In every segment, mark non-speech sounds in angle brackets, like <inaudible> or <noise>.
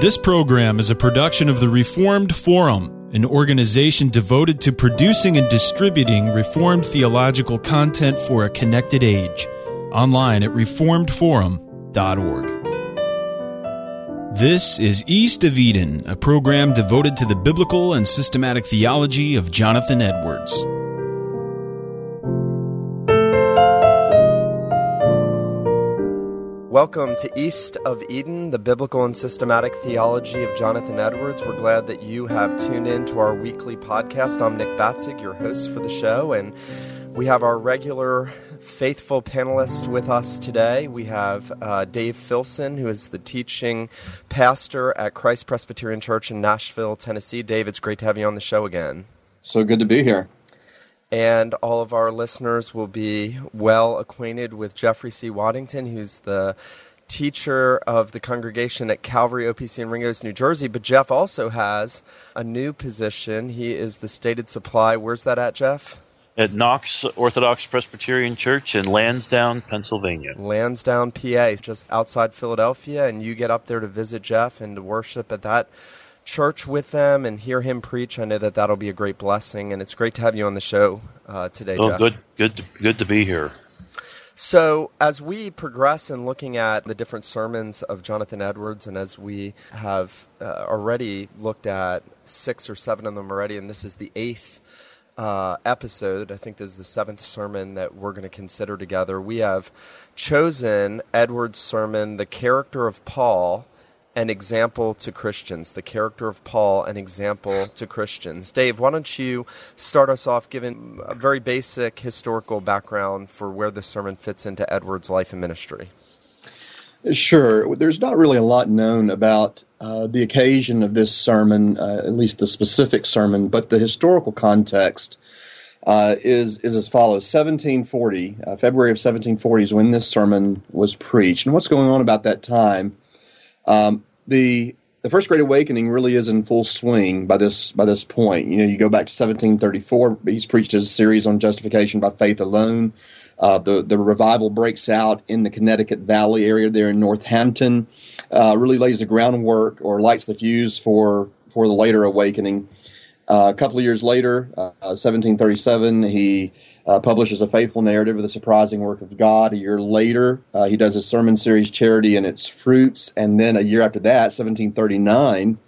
This program is a production of the Reformed Forum, an organization devoted to producing and distributing Reformed theological content for a connected age. Online at reformedforum.org. This is East of Eden, a program devoted to the biblical and systematic theology of Jonathan Edwards. Welcome to East of Eden, the biblical and systematic theology of Jonathan Edwards. We're glad that you have tuned in to our weekly podcast. I'm Nick Batzig, your host for the show, and we have our regular faithful panelist with us today. We have uh, Dave Filson, who is the teaching pastor at Christ Presbyterian Church in Nashville, Tennessee. Dave, it's great to have you on the show again. So good to be here and all of our listeners will be well acquainted with Jeffrey C. Waddington, who's the teacher of the congregation at Calvary OPC in Ringoes, New Jersey. But Jeff also has a new position. He is the stated supply. Where's that at, Jeff? At Knox Orthodox Presbyterian Church in Lansdowne, Pennsylvania. Lansdowne, PA, just outside Philadelphia. And you get up there to visit Jeff and to worship at that church with them and hear him preach. I know that that'll be a great blessing, and it's great to have you on the show uh, today, oh, Jeff. good, good, to, good to be here. So, as we progress in looking at the different sermons of Jonathan Edwards, and as we have uh, already looked at six or seven of them already, and this is the eighth uh, episode, I think this is the seventh sermon that we're going to consider together, we have chosen Edwards' sermon, The Character of Paul an example to Christians, the character of Paul, an example to Christians. Dave, why don't you start us off giving a very basic historical background for where the sermon fits into Edward's life and ministry? Sure. There's not really a lot known about uh, the occasion of this sermon, uh, at least the specific sermon, but the historical context uh, is is as follows: 1740, uh, February of 1740 is when this sermon was preached. And what's going on about that time? Um, the the first great awakening really is in full swing by this by this point. You know, you go back to 1734. He's preached his series on justification by faith alone. Uh, the the revival breaks out in the Connecticut Valley area there in Northampton. Uh, really lays the groundwork or lights the fuse for for the later awakening. Uh, a couple of years later, 1737, uh, he uh, publishes a faithful narrative of the surprising work of God. A year later, uh, he does his sermon series, Charity and Its Fruits. And then a year after that, 1739,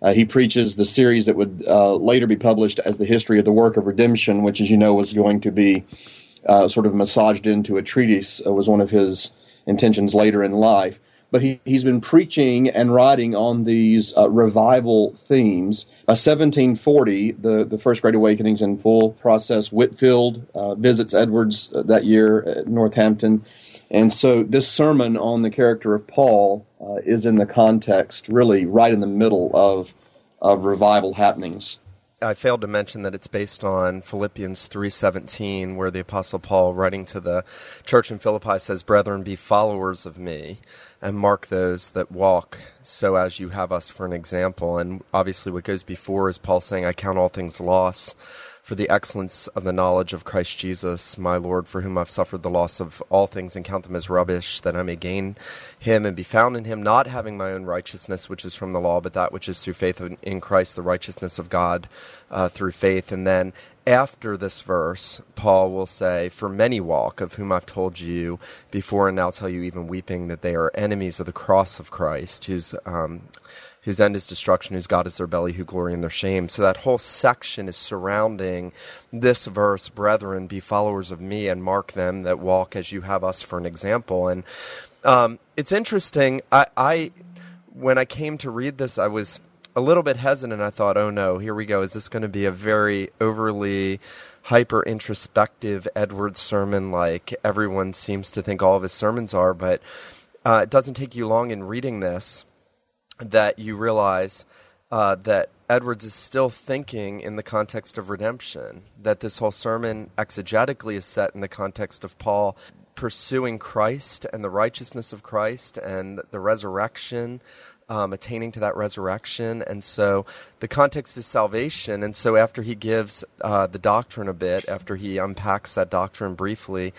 uh, he preaches the series that would uh, later be published as The History of the Work of Redemption, which, as you know, was going to be uh, sort of massaged into a treatise, uh, was one of his intentions later in life but he, he's been preaching and writing on these uh, revival themes. By 1740, the, the First Great Awakening's in full process. Whitefield uh, visits Edwards uh, that year at Northampton. And so this sermon on the character of Paul uh, is in the context, really right in the middle of, of revival happenings. I failed to mention that it's based on Philippians 3:17 where the apostle Paul writing to the church in Philippi says, "Brethren, be followers of me." and mark those that walk so as you have us for an example. And obviously, what goes before is Paul saying, I count all things loss for the excellence of the knowledge of Christ Jesus, my Lord, for whom I've suffered the loss of all things and count them as rubbish, that I may gain him and be found in him, not having my own righteousness, which is from the law, but that which is through faith in Christ, the righteousness of God uh, through faith. And then after this verse, Paul will say, For many walk, of whom I've told you before, and now tell you even weeping, that they are enemies of the cross of Christ, whose um, whose end is destruction, whose God is their belly, who glory in their shame. So that whole section is surrounding this verse, brethren, be followers of me and mark them that walk as you have us for an example. And um, it's interesting. I, I, when I came to read this, I was a little bit hesitant. I thought, oh no, here we go. Is this going to be a very overly hyper introspective Edwards sermon like everyone seems to think all of his sermons are? But uh, it doesn't take you long in reading this that you realize uh, that Edwards is still thinking in the context of redemption, that this whole sermon exegetically is set in the context of Paul pursuing Christ and the righteousness of Christ and the resurrection, um, attaining to that resurrection. And so the context is salvation. And so after he gives uh, the doctrine a bit, after he unpacks that doctrine briefly,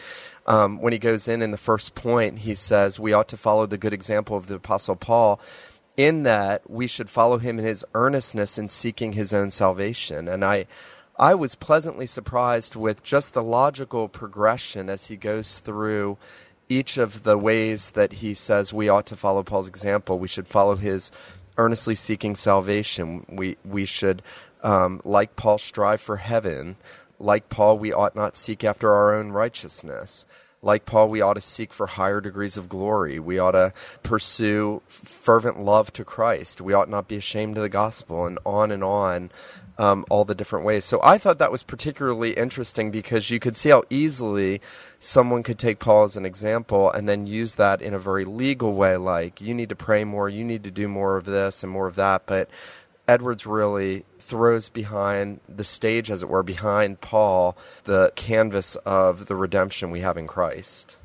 um, when he goes in in the first point, he says, We ought to follow the good example of the Apostle Paul in that we should follow him in his earnestness in seeking his own salvation. And I, I was pleasantly surprised with just the logical progression as he goes through each of the ways that he says we ought to follow Paul's example. We should follow his earnestly seeking salvation. We we should, um, like Paul, strive for heaven. Like Paul, we ought not seek after our own righteousness like Paul, we ought to seek for higher degrees of glory. We ought to pursue fervent love to Christ. We ought not be ashamed of the gospel, and on and on, um, all the different ways. So I thought that was particularly interesting because you could see how easily someone could take Paul as an example and then use that in a very legal way, like you need to pray more, you need to do more of this and more of that. But Edwards really throws behind the stage, as it were, behind Paul, the canvas of the redemption we have in Christ.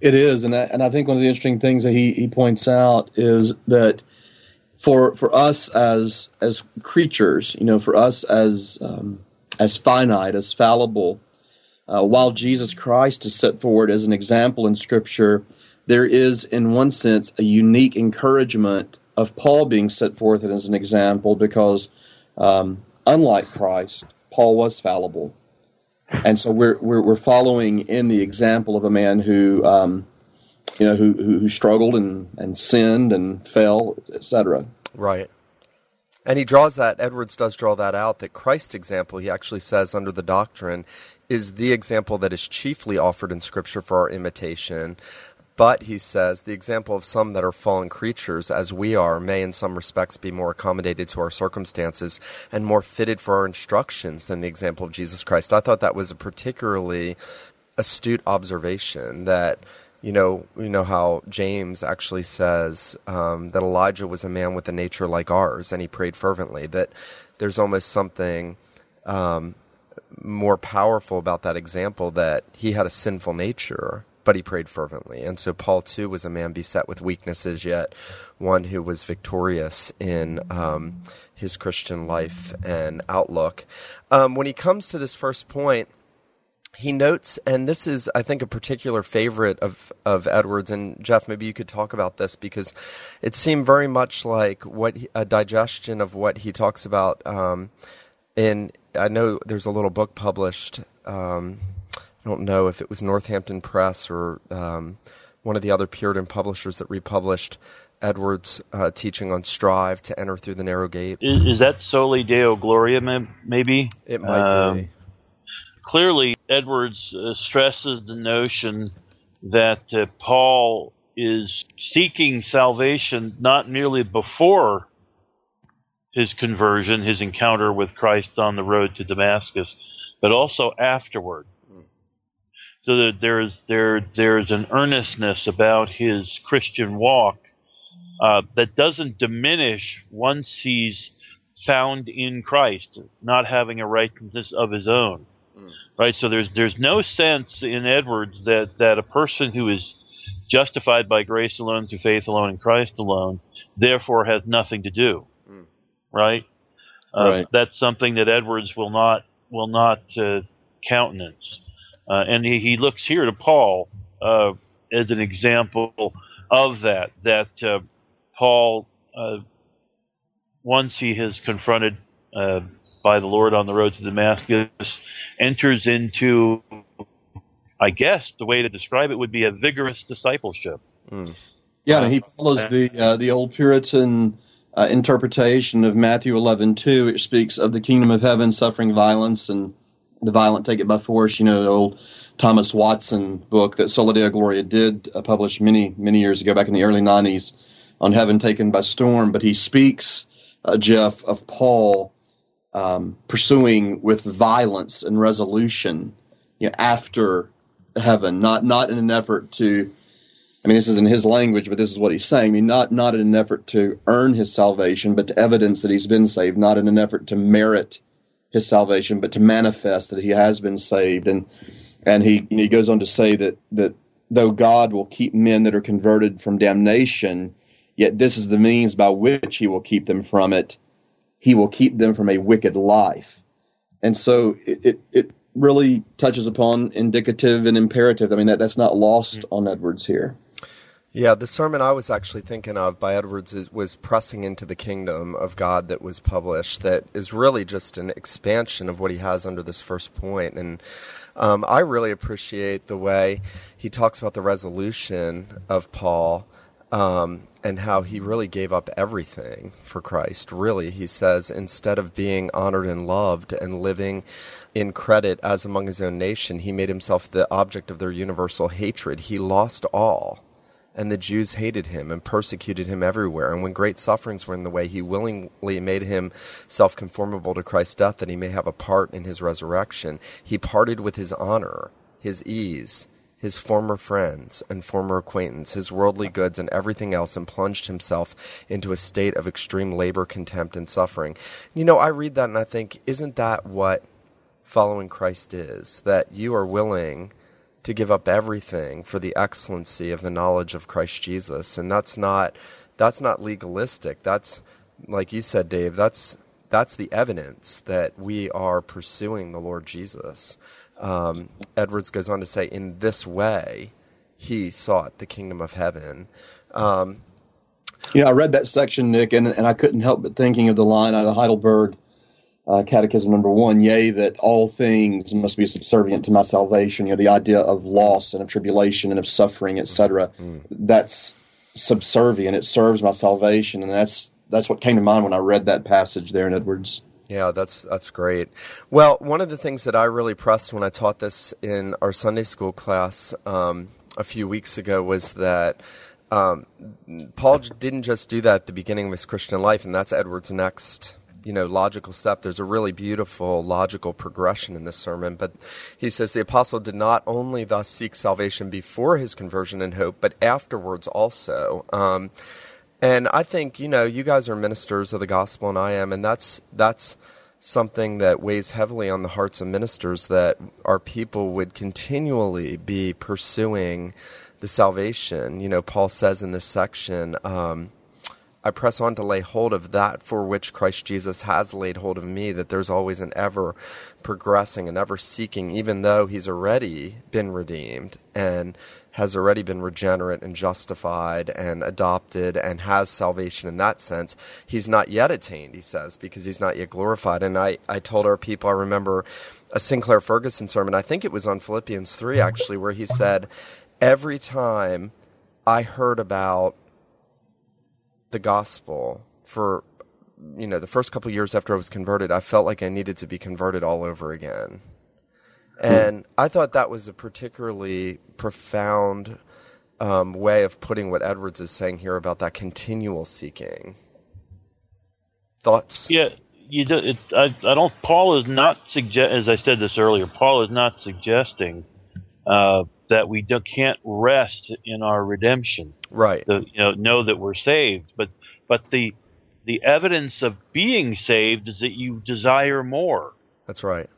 It is, and I, and I think one of the interesting things that he, he points out is that for for us as as creatures, you know, for us as um, as finite, as fallible, uh, while Jesus Christ is set forward as an example in Scripture, there is, in one sense, a unique encouragement of Paul being set forth as an example because um, unlike Christ, Paul was fallible, and so we're, we're we're following in the example of a man who, um, you know, who, who, who struggled and and sinned and fell, etc. Right. And he draws that, Edwards does draw that out, that Christ's example, he actually says under the doctrine, is the example that is chiefly offered in Scripture for our imitation. But, he says, the example of some that are fallen creatures, as we are, may in some respects be more accommodated to our circumstances and more fitted for our instructions than the example of Jesus Christ. I thought that was a particularly astute observation that you know, you know how James actually says um, that Elijah was a man with a nature like ours, and he prayed fervently. That there's almost something um, more powerful about that example that he had a sinful nature, but he prayed fervently. And so Paul, too, was a man beset with weaknesses, yet one who was victorious in um, his Christian life and outlook. Um, when he comes to this first point, he notes, and this is, I think, a particular favorite of, of Edwards. And Jeff, maybe you could talk about this because it seemed very much like what a digestion of what he talks about. Um, in I know there's a little book published. Um, I don't know if it was Northampton Press or um, one of the other Puritan publishers that republished Edwards' uh, teaching on strive to enter through the narrow gate. Is, is that Soli Deo Gloria, maybe? It might um, be. Clearly, Edwards uh, stresses the notion that uh, Paul is seeking salvation not merely before his conversion, his encounter with Christ on the road to Damascus, but also afterward so that there's there there's an earnestness about his Christian walk uh, that doesn't diminish once he's found in Christ, not having a righteousness of his own. Mm. Right. So there's there's no sense in Edwards that that a person who is justified by grace alone through faith alone in Christ alone, therefore has nothing to do. Mm. Right. Uh, right. That's something that Edwards will not will not uh, countenance. Uh, and he, he, looks here to Paul uh, as an example of that. That uh, Paul, uh, once he is confronted uh, by the Lord on the road to Damascus, enters into, I guess the way to describe it would be a vigorous discipleship. Mm. Yeah, he follows the uh, the old Puritan interpretation of Matthew eleven two, which speaks of the kingdom of heaven suffering violence and the violent take it by force. You know, the old Thomas Watson book that Soli Deo Gloria did uh, publish many many years ago, back in the early '90s, on heaven taken by storm. But he speaks, uh, Jeff, of Paul um, pursuing with violence and resolution you know, after heaven, not not in an effort to. I mean, this is in his language, but this is what he's saying. I mean, not not in an effort to earn his salvation, but to evidence that he's been saved. Not in an effort to merit his salvation, but to manifest that he has been saved. And and he he goes on to say that that though God will keep men that are converted from damnation, yet this is the means by which he will keep them from it. He will keep them from a wicked life. And so it, it, it really touches upon indicative and imperative. I mean that that's not lost on Edwards here. Yeah, the sermon I was actually thinking of by Edwards is, was Pressing into the Kingdom of God that was published, that is really just an expansion of what he has under this first point. And um, I really appreciate the way he talks about the resolution of Paul um, and how he really gave up everything for Christ. Really, he says, instead of being honored and loved and living in credit as among his own nation, he made himself the object of their universal hatred. He lost all. And the Jews hated him and persecuted him everywhere. And when great sufferings were in the way, he willingly made himself conformable to Christ's death that he may have a part in his resurrection. He parted with his honor, his ease, his former friends and former acquaintance, his worldly goods, and everything else, and plunged himself into a state of extreme labor, contempt, and suffering. You know, I read that and I think, isn't that what following Christ is? That you are willing to give up everything for the excellency of the knowledge of Christ Jesus, and that's not that's not legalistic. That's like you said, Dave. That's that's the evidence that we are pursuing the Lord Jesus. Um, Edwards goes on to say, in this way, he sought the kingdom of heaven. Um, you know, I read that section, Nick, and, and I couldn't help but thinking of the line out of Heidelberg uh, Catechism number one, yea, that all things must be subservient to my salvation. You know, the idea of loss and of tribulation and of suffering, etc. Mm. That's subservient. It serves my salvation, and that's that's what came to mind when I read that passage there in Edwards. Yeah, that's that's great. Well, one of the things that I really pressed when I taught this in our Sunday school class um, a few weeks ago was that um, Paul didn't just do that at the beginning of his Christian life, and that's Edward's next you know logical step there's a really beautiful logical progression in this sermon but he says the apostle did not only thus seek salvation before his conversion and hope but afterwards also um, and I think, you know, you guys are ministers of the gospel and I am, and that's that's something that weighs heavily on the hearts of ministers that our people would continually be pursuing the salvation. You know, Paul says in this section, um, I press on to lay hold of that for which Christ Jesus has laid hold of me, that there's always an ever progressing and ever seeking, even though he's already been redeemed and has already been regenerate and justified and adopted and has salvation in that sense. He's not yet attained, he says, because he's not yet glorified. And I, I told our people, I remember a Sinclair Ferguson sermon, I think it was on Philippians 3 actually, where he said, Every time I heard about the gospel for you know the first couple years after I was converted, I felt like I needed to be converted all over again. And I thought that was a particularly profound um, way of putting what Edwards is saying here about that continual seeking. Thoughts? Yeah, you do, it, I, I don't. Paul is not suggest. As I said this earlier, Paul is not suggesting uh, that we can't rest in our redemption. Right. The, you know, know that we're saved, but but the the evidence of being saved is that you desire more. That's right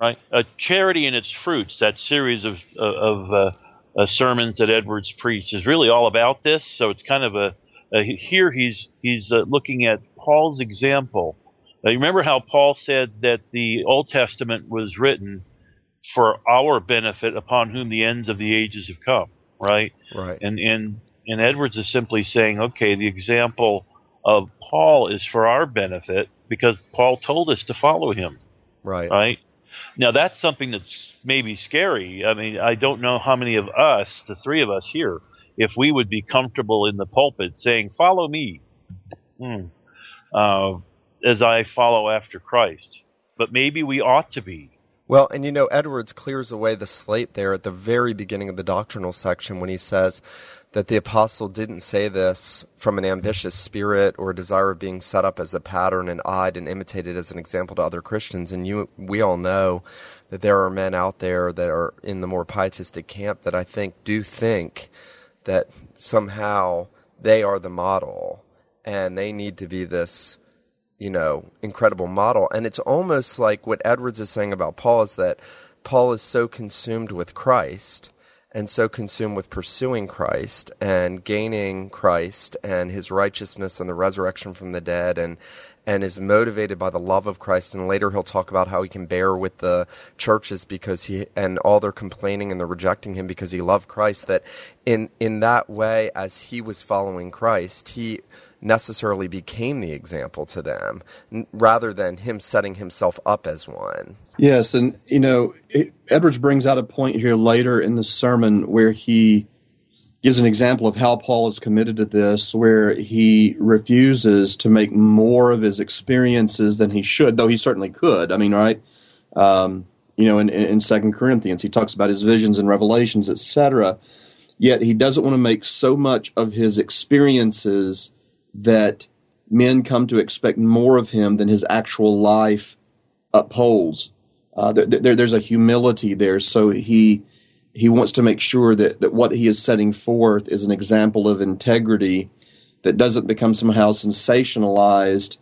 right? Uh, Charity and its fruits, that series of of uh, uh, sermons that Edwards preached, is really all about this. So it's kind of a, a here he's he's uh, looking at Paul's example. you remember how Paul said that the Old Testament was written for our benefit, upon whom the ends of the ages have come, right? Right. And and and Edwards is simply saying, okay, the example of Paul is for our benefit because Paul told us to follow him. Right. Right. Now that's something that's maybe scary. I mean, I don't know how many of us, the three of us here, if we would be comfortable in the pulpit saying, "Follow me," hmm. uh, as I follow after Christ. But maybe we ought to be. Well, and you know, Edwards clears away the slate there at the very beginning of the doctrinal section when he says that the apostle didn't say this from an ambitious spirit or a desire of being set up as a pattern and eyed and imitated as an example to other Christians. And you, we all know that there are men out there that are in the more pietistic camp that I think do think that somehow they are the model and they need to be this, you know, incredible model. And it's almost like what Edwards is saying about Paul is that Paul is so consumed with Christ and so consumed with pursuing Christ and gaining Christ and his righteousness and the resurrection from the dead and and is motivated by the love of Christ and later he'll talk about how he can bear with the churches because he and all their complaining and they're rejecting him because he loved Christ that in in that way as he was following Christ he necessarily became the example to them rather than him setting himself up as one. Yes, and you know, it, Edwards brings out a point here later in the sermon where he gives an example of how Paul is committed to this, where he refuses to make more of his experiences than he should, though he certainly could. I mean, right? Um, you know, in, in Second Corinthians, he talks about his visions and revelations, etc. Yet he doesn't want to make so much of his experiences that men come to expect more of him than his actual life upholds. Uh, there, there, there's a humility there, so he he wants to make sure that, that what he is setting forth is an example of integrity that doesn't become somehow sensationalized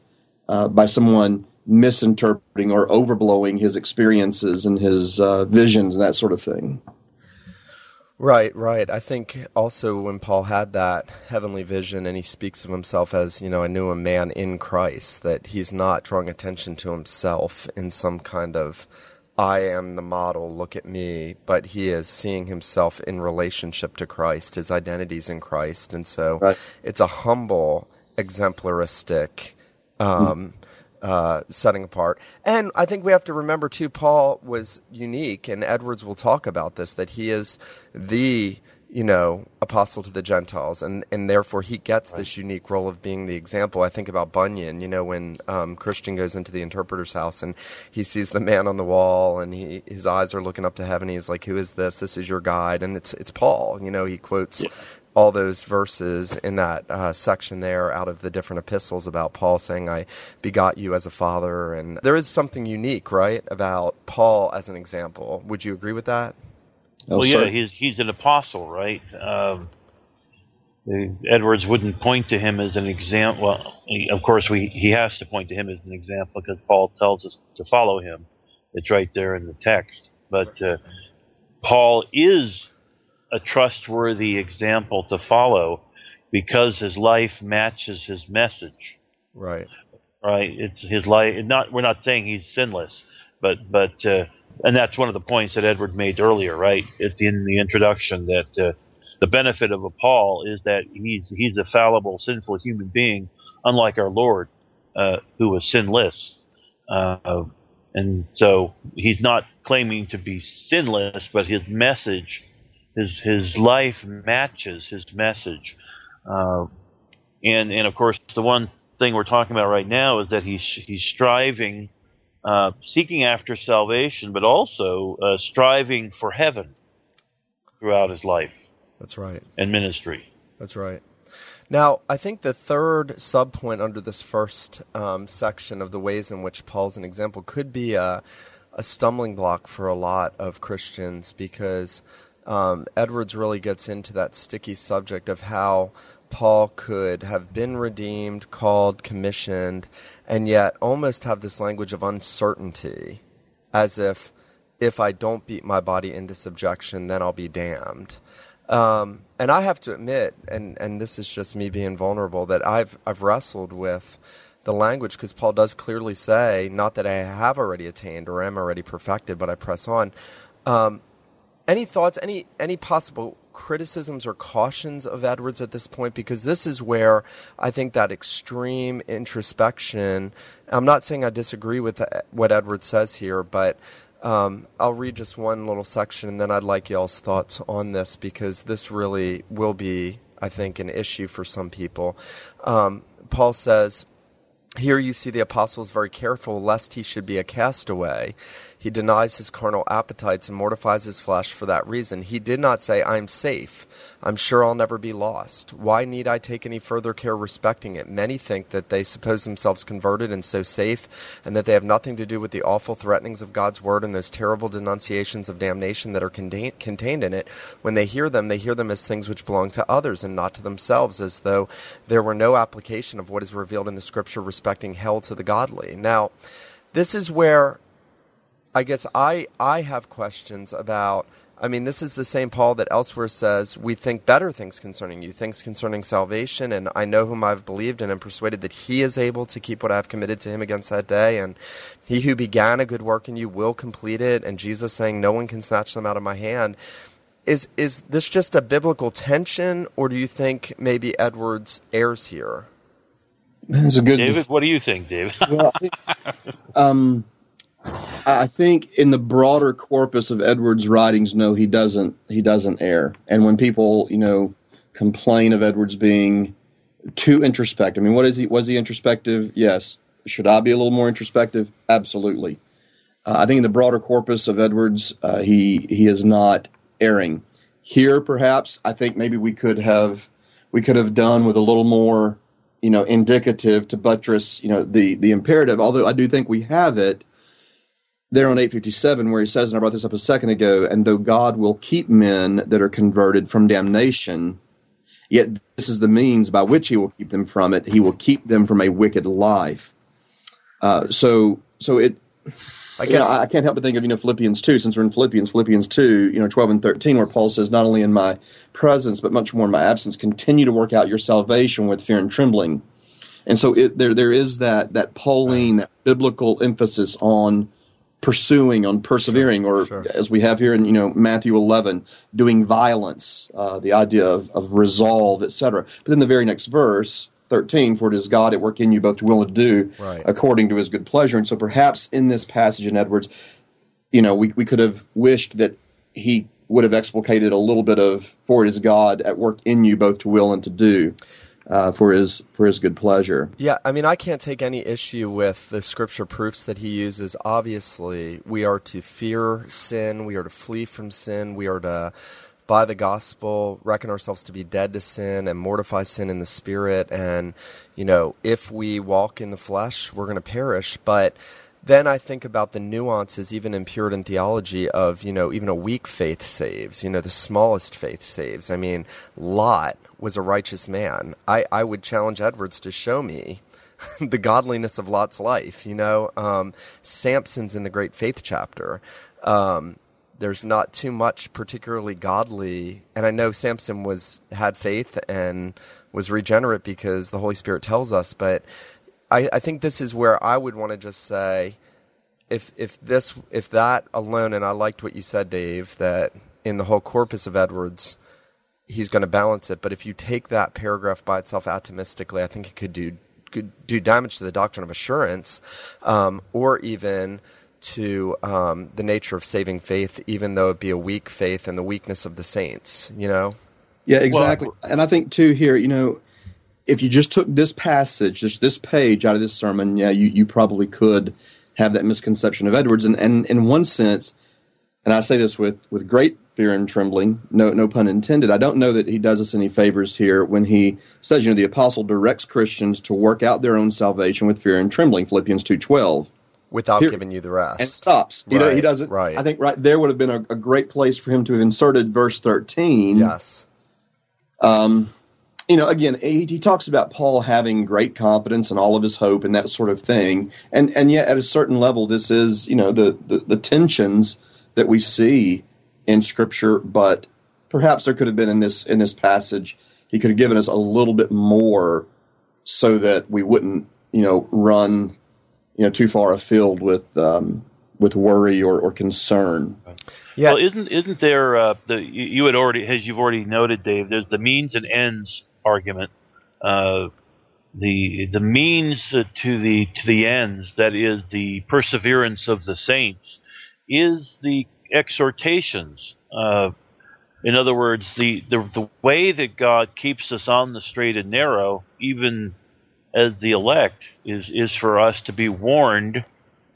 uh, by someone misinterpreting or overblowing his experiences and his uh, visions and that sort of thing. Right, right. I think also when Paul had that heavenly vision and he speaks of himself as, you know, I knew a man in Christ, that he's not drawing attention to himself in some kind of I am the model, look at me, but he is seeing himself in relationship to Christ. His identity's in Christ. And so right. it's a humble, exemplaristic um, uh, setting apart. And I think we have to remember too, Paul was unique, and Edwards will talk about this that he is the you know apostle to the Gentiles, and and therefore he gets this unique role of being the example. I think about Bunyan, you know, when um, Christian goes into the interpreter's house and he sees the man on the wall, and he his eyes are looking up to heaven. He's like, "Who is this? This is your guide," and it's it's Paul. You know, he quotes. Yeah all those verses in that uh, section there out of the different epistles about Paul saying, I begot you as a father. And there is something unique, right, about Paul as an example. Would you agree with that? Oh, well, yeah, he's, he's an apostle, right? Um, Edwards wouldn't point to him as an example. Well, he, of course, we, he has to point to him as an example because Paul tells us to follow him. It's right there in the text. But uh, Paul is a trustworthy example to follow because his life matches his message. Right. Right. It's his life. Not we're not saying he's sinless, but but uh, and that's one of the points that Edward made earlier. Right. It's in the introduction that uh, the benefit of a Paul is that he's he's a fallible, sinful human being, unlike our Lord, uh, who was sinless. Uh, and so he's not claiming to be sinless, but his message his his life matches his message, uh, and and of course the one thing we're talking about right now is that he's he's striving, uh, seeking after salvation, but also uh, striving for heaven throughout his life. That's right. And ministry. That's right. Now, I think the third subpoint under this first um, section of the ways in which Paul's an example could be a, a stumbling block for a lot of Christians because um, Edwards really gets into that sticky subject of how Paul could have been redeemed, called, commissioned, and yet almost have this language of uncertainty, as if if I don't beat my body into subjection, then I'll be damned. Um, and I have to admit, and, and this is just me being vulnerable, that I've I've wrestled with the language because Paul does clearly say, not that I have already attained or am already perfected, but I press on. Um, any thoughts? Any any possible criticisms or cautions of Edwards at this point? Because this is where I think that extreme introspection. I'm not saying I disagree with what Edwards says here, but um, I'll read just one little section, and then I'd like y'all's thoughts on this because this really will be, I think, an issue for some people. Um, Paul says. Here you see the apostle is very careful lest he should be a castaway. He denies his carnal appetites and mortifies his flesh for that reason. He did not say, I'm safe. I'm sure I'll never be lost. Why need I take any further care respecting it? Many think that they suppose themselves converted and so safe, and that they have nothing to do with the awful threatenings of God's word and those terrible denunciations of damnation that are contain- contained in it. When they hear them, they hear them as things which belong to others and not to themselves, as though there were no application of what is revealed in the scripture respecting hell to the godly. Now, this is where I guess I I have questions about I mean, this is the same Paul that elsewhere says, We think better things concerning you, things concerning salvation, and I know whom I've believed and am persuaded that he is able to keep what I have committed to him against that day. And he who began a good work in you will complete it. And Jesus saying, No one can snatch them out of my hand. Is, is this just a biblical tension, or do you think maybe Edwards errs here? That's a good. David, what do you think, David? well, I think, um, I think in the broader corpus of Edwards' writings, no, he doesn't. He doesn't err. And when people, you know, complain of Edwards being too introspective, I mean, what is he? Was he introspective? Yes. Should I be a little more introspective? Absolutely. Uh, I think in the broader corpus of Edwards, uh, he he is not erring. Here, perhaps, I think maybe we could have we could have done with a little more, you know, indicative to buttress, you know, the the imperative. Although I do think we have it there on 857 where he says, and I brought this up a second ago, and though God will keep men that are converted from damnation, yet this is the means by which he will keep them from it. He will keep them from a wicked life. Uh, so, so it, I guess you know, I can't help but think of you know Philippians two. Since we're in Philippians, Philippians two, you know twelve and thirteen, where Paul says, "Not only in my presence, but much more in my absence, continue to work out your salvation with fear and trembling." And so it, there there is that that Pauline, that biblical emphasis on pursuing, on persevering, sure, or sure. as we have here in you know Matthew 11, doing violence, uh, the idea of, of resolve, etc. But then the very next verse, 13, for it is God at work in you both to will and to do right. according to His good pleasure. And so perhaps in this passage in Edwards, you know, we we could have wished that he would have explicated a little bit of for it is God at work in you both to will and to do uh, for his for his good pleasure. Yeah, I mean, I can't take any issue with the scripture proofs that he uses. Obviously, we are to fear sin, we are to flee from sin, we are to by the gospel reckon ourselves to be dead to sin and mortify sin in the spirit and you know if we walk in the flesh we're going to perish but then I think about the nuances, even in Puritan theology, of you know even a weak faith saves. You know the smallest faith saves. I mean, Lot was a righteous man. I, I would challenge Edwards to show me <laughs> the godliness of Lot's life. You know, um, Samson's in the Great Faith chapter. Um, there's not too much particularly godly, and I know Samson was had faith and was regenerate because the Holy Spirit tells us. But I, I think this is where I would want to just say, if if this if that alone, and I liked what you said, Dave, that in the whole corpus of Edwards he's going to balance it. But if you take that paragraph by itself atomistically, I think it could do could do damage to the doctrine of assurance, um, or even to um, the nature of saving faith, even though it be a weak faith and the weakness of the saints. You know. Yeah, exactly. Well, and I think too here, you know, if you just took this passage, just this page out of this sermon, yeah, you, you probably could have that misconception of Edwards. And, and in one sense, and I say this with, with great fear and trembling. No, no pun intended. I don't know that he does us any favors here when he says, you know, the apostle directs Christians to work out their own salvation with fear and trembling. Philippians two twelve. Without here, giving you the rest, and stops. Right, he, he doesn't. Right. I think right there would have been a, a, great place for him to have inserted verse thirteen. Yes. Um, you know, again, he, he talks about Paul having great confidence and all of his hope and that sort of thing, and and yet at a certain level, this is you know the, the, the tensions that we see in Scripture, but perhaps there could have been in this in this passage he could have given us a little bit more so that we wouldn't you know run you know too far afield with um, with worry or, or concern. Yeah. Well, isn't isn't there uh, the you had already as you've already noted, Dave? There's the means and ends argument. Uh, the the means to the to the ends that is the perseverance of the saints is the exhortations. Uh, in other words, the, the the way that God keeps us on the straight and narrow, even as the elect, is is for us to be warned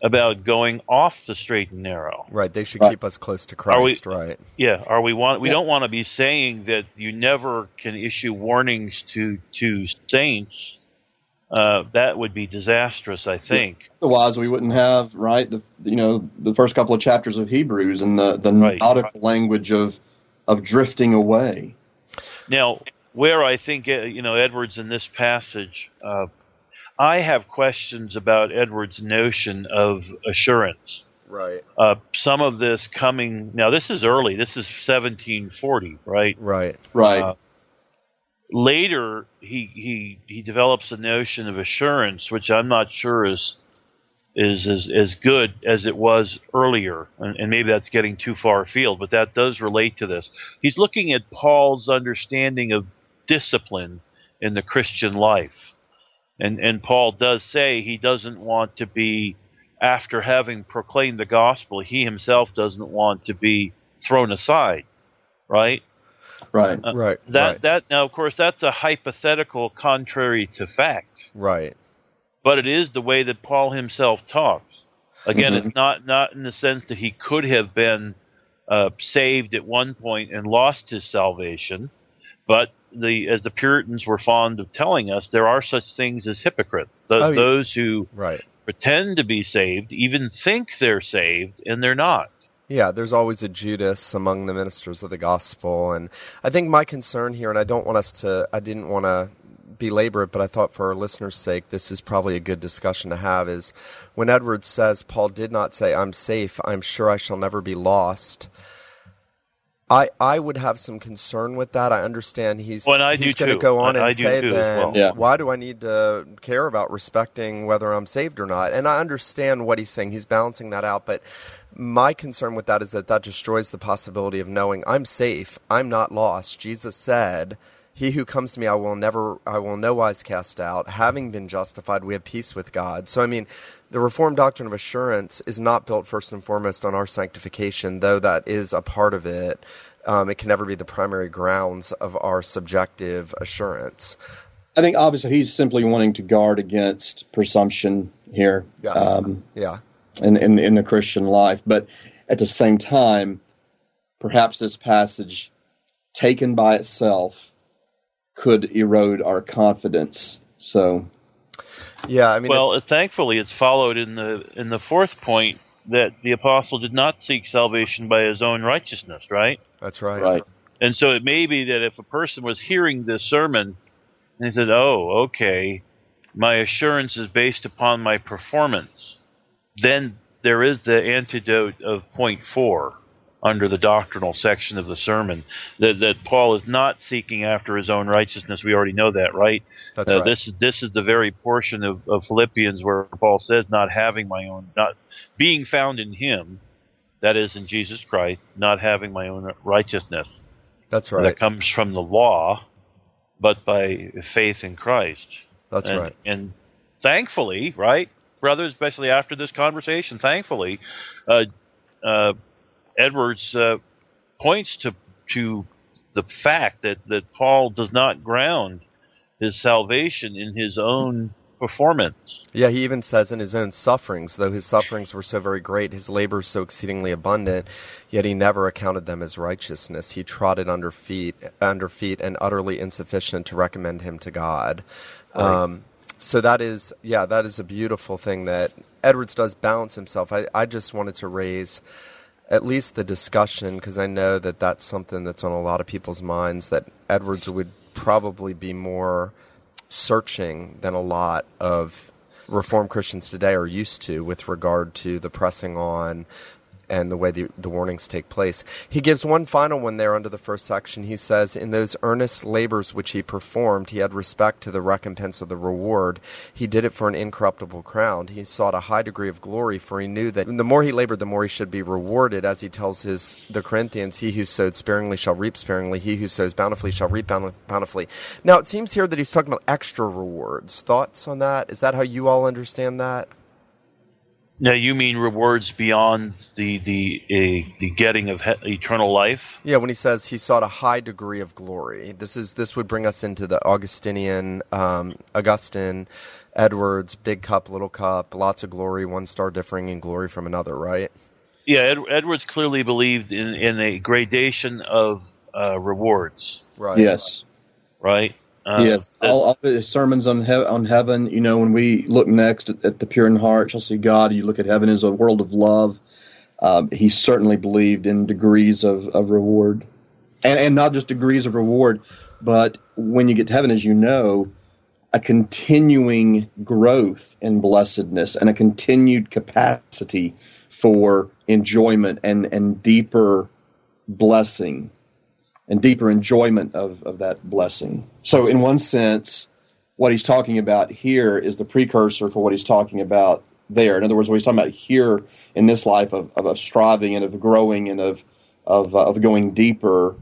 about going off the straight and narrow. Right. They should keep us close to Christ. We, right. Yeah. Are we want? We don't want to be saying that you never can issue warnings to to saints uh, that would be disastrous. I think. Yeah. Otherwise, we wouldn't have right the you know the first couple of chapters of Hebrews and the the right. nautical language of of drifting away. Now, where I think uh, you know Edwards in this passage, uh, I have questions about Edwards' notion of assurance. Right. Uh, some of this coming now. This is early. This is 1740, right? Right. Right. Later, he he he develops a notion of assurance, which I'm not sure is is as, as good as it was earlier, and, and maybe that's getting too far afield, but that does relate to this. He's looking at Paul's understanding of discipline in the Christian life, and and Paul does say he doesn't want to be after having proclaimed the gospel, he himself doesn't want to be thrown aside, right? Right. Uh, Right. That right. that now, of course, that's a hypothetical contrary to fact, Right. but it is the way that Paul himself talks. Again, Mhm. it's not not in the sense that he could have been uh, saved at one point and lost his salvation, but the as the Puritans were fond of telling us, there are such things as hypocrites. Th- Oh, yeah. Those who Right. pretend to be saved even think they're saved and they're not. Yeah, there's always a Judas among the ministers of the gospel. And I think my concern here, and I don't want us to, I didn't want to belabor it, but I thought for our listeners' sake, this is probably a good discussion to have is when Edwards says, Paul did not say, I'm safe, I'm sure I shall never be lost. I, I would have some concern with that. I understand he's Well, I he's going to go on I- and say too then well. Yeah. why do I need to care about respecting whether I'm saved or not? And I understand what he's saying. He's balancing that out, but my concern with that is that that destroys the possibility of knowing I'm safe. I'm not lost. Jesus said, "He who comes to me, I will never, I will no wise cast out. Having been justified, we have peace with God." So, I mean, the Reformed doctrine of assurance is not built first and foremost on our sanctification, though that is a part of it. Um, it can never be the primary grounds of our subjective assurance. I think obviously he's simply wanting to guard against presumption here. Yes. Um, yeah. in, in in the Christian life. But at the same time, perhaps this passage, taken by itself, could erode our confidence. So, Yeah. I mean, well, it's- thankfully, it's followed in the in the fourth point that the apostle did not seek salvation by his own righteousness, right? that's right. right, And so it may be that if a person was hearing this sermon and he said, "Oh, okay, my assurance is based upon my performance," then there is the antidote of point four under the doctrinal section of the sermon that that Paul is not seeking after his own righteousness. We already know that, right? That's Uh, right. This is this is the very portion of, of Philippians where Paul says, "Not having my own, not being found in Him, that is in Jesus Christ, not having my own righteousness that's right. that comes from the law, but by faith in Christ." That's and, right. And thankfully, right, brothers, especially after this conversation, thankfully, uh, uh, Edwards uh, points to to the fact that, that Paul does not ground his salvation in his own performance. Yeah, he even says in his own sufferings, though his sufferings were so very great, his labors so exceedingly abundant, yet he never accounted them as righteousness. He trotted under feet, under feet, and utterly insufficient to recommend him to God. Um, so that is, yeah, that is a beautiful thing that Edwards does balance himself. I, I just wanted to raise at least the discussion because I know that that's something that's on a lot of people's minds. That Edwards would probably be more searching than a lot of Reformed Christians today are used to with regard to the pressing on and the way the, the warnings take place. He gives one final one there under the first section. He says, In those earnest labors which he performed, he had respect to the recompense of the reward. He did it for an incorruptible crown. He sought a high degree of glory, for he knew that the more he labored, the more he should be rewarded. As he tells his the Corinthians, He who sowed sparingly shall reap sparingly, he who sows bountifully shall reap bountifully. Now, it seems here that he's talking about extra rewards. Thoughts on that? Is that how you all understand that? Now, you mean rewards beyond the the uh, the getting of he- eternal life? Yeah, when he says he sought a high degree of glory, this is this would bring us into the Augustinian, um, Augustine, Edwards, big cup, little cup, lots of glory, one star differing in glory from another, right? Yeah, Ed, Edwards clearly believed in, in a gradation of uh, rewards, Right. yes, right? Uh, yes. that- All, all the sermons on he- on heaven. You know, when we look next at, at the pure in heart shall see God. You look at heaven as a world of love. Um, he certainly believed in degrees of, of reward, and and not just degrees of reward, but when you get to heaven, as you know, a continuing growth in blessedness and a continued capacity for enjoyment and, and deeper blessing and deeper enjoyment of, of that blessing. So, in one sense, what he's talking about here is the precursor for what he's talking about there. In other words, what he's talking about here in this life of, of, of striving and of growing and of of, uh, of going deeper,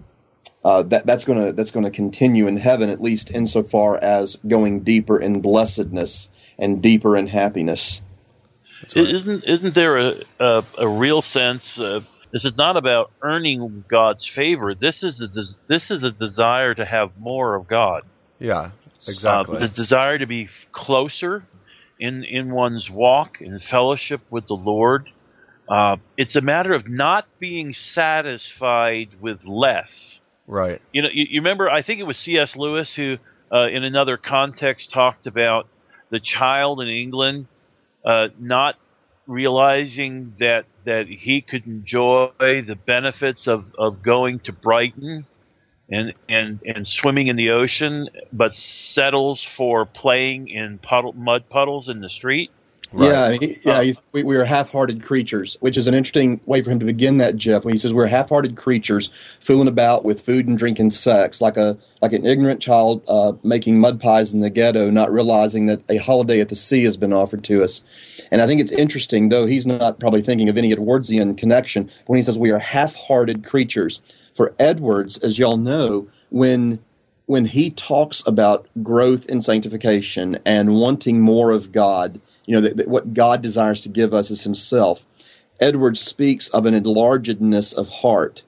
uh, that that's going to that's to continue in heaven at least insofar as going deeper in blessedness and deeper in happiness. Right. Isn't isn't there a a, a real sense? Of, this is not about earning God's favor. This is a this is a desire to have more of God. Yeah, exactly. Uh, the desire to be closer in in one's walk in fellowship with the Lord. Uh, it's a matter of not being satisfied with less. Right. You know, you, you remember? I think it was C.S. Lewis who, uh, in another context, talked about the child in England uh, not realizing that that he could enjoy the benefits of, of going to Brighton and, and and swimming in the ocean, but settles for playing in puddle, mud puddles in the street. Right. Yeah, he, yeah. Uh, we, we are half-hearted creatures, which is an interesting way for him to begin that, Jeff. When he says we're half-hearted creatures, fooling about with food and drink and sex, like a like an ignorant child uh, making mud pies in the ghetto, not realizing that a holiday at the sea has been offered to us. And I think it's interesting, though he's not probably thinking of any Edwardsian connection when he says we are half-hearted creatures. For Edwards, as y'all know, when when he talks about growth in sanctification and wanting more of God you know, that, that what God desires to give us is Himself. Edwards speaks of an enlargedness of heart.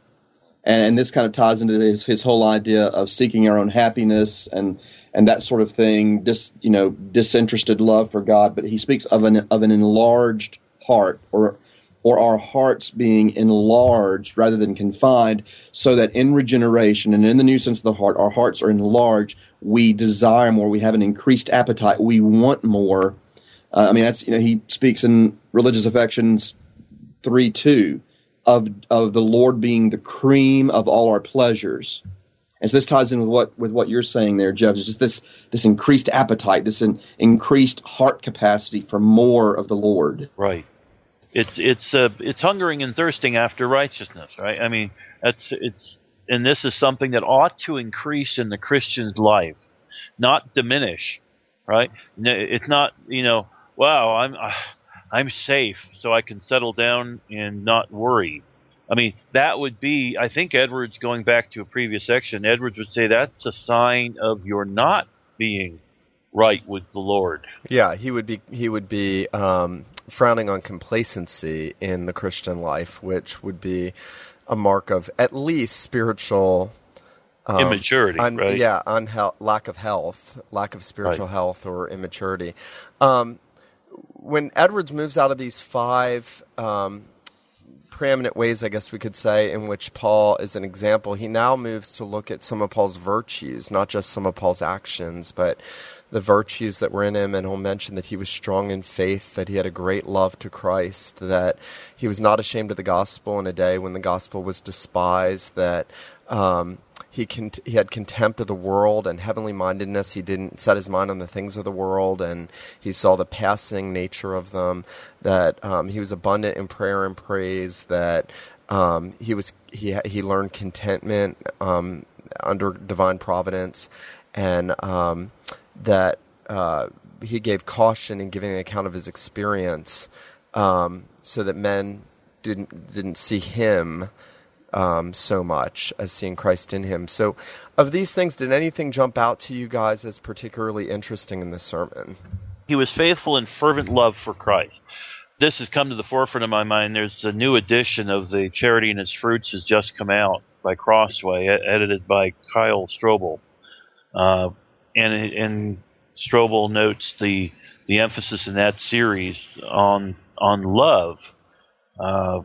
And this kind of ties into his, his whole idea of seeking our own happiness and, and that sort of thing, dis, you know, disinterested love for God. But he speaks of an, of an enlarged heart or, or our hearts being enlarged rather than confined, so that in regeneration and in the new sense of the heart, our hearts are enlarged. We desire more. We have an increased appetite. We want more uh, I mean, that's you know he speaks in religious affections three two of of the Lord being the cream of all our pleasures. And so this ties in with what with what you're saying there, Jeff. It's just this this increased appetite, this in, increased heart capacity for more of the Lord. Right. It's it's uh, it's hungering and thirsting after righteousness, right? I mean, that's it's and this is something that ought to increase in the Christian's life, not diminish, right? It's not you know wow, I'm uh, I'm safe, so I can settle down and not worry. I mean, that would be. I think Edwards, going back to a previous section, Edwards would say that's a sign of your not being right with the Lord. Yeah, he would be. He would be um, frowning on complacency in the Christian life, which would be a mark of at least spiritual um, immaturity, un- right? Yeah, unhe- lack of health, lack of spiritual right. health, or immaturity. Um, when Edwards moves out of these five um, preeminent ways, I guess we could say, in which Paul is an example, he now moves to look at some of Paul's virtues, not just some of Paul's actions, but the virtues that were in him. And he'll mention that he was strong in faith, that he had a great love to Christ, that he was not ashamed of the gospel in a day when the gospel was despised, that um, he con- he had contempt of the world and heavenly mindedness. He didn't set his mind on the things of the world, and he saw the passing nature of them. That um, he was abundant in prayer and praise. That um, he was he he learned contentment um, under divine providence, and um, that uh, he gave caution in giving an account of his experience, um, so that men didn't didn't see him um, so much as seeing Christ in him. So, of these things, did anything jump out to you guys as particularly interesting in the sermon? He was faithful in fervent love for Christ. This has come to the forefront of my mind. There's a new edition of the Charity and Its Fruits has just come out by Crossway, edited by Kyle Strobel, uh, and and Strobel notes the the emphasis in that series on on love. Uh,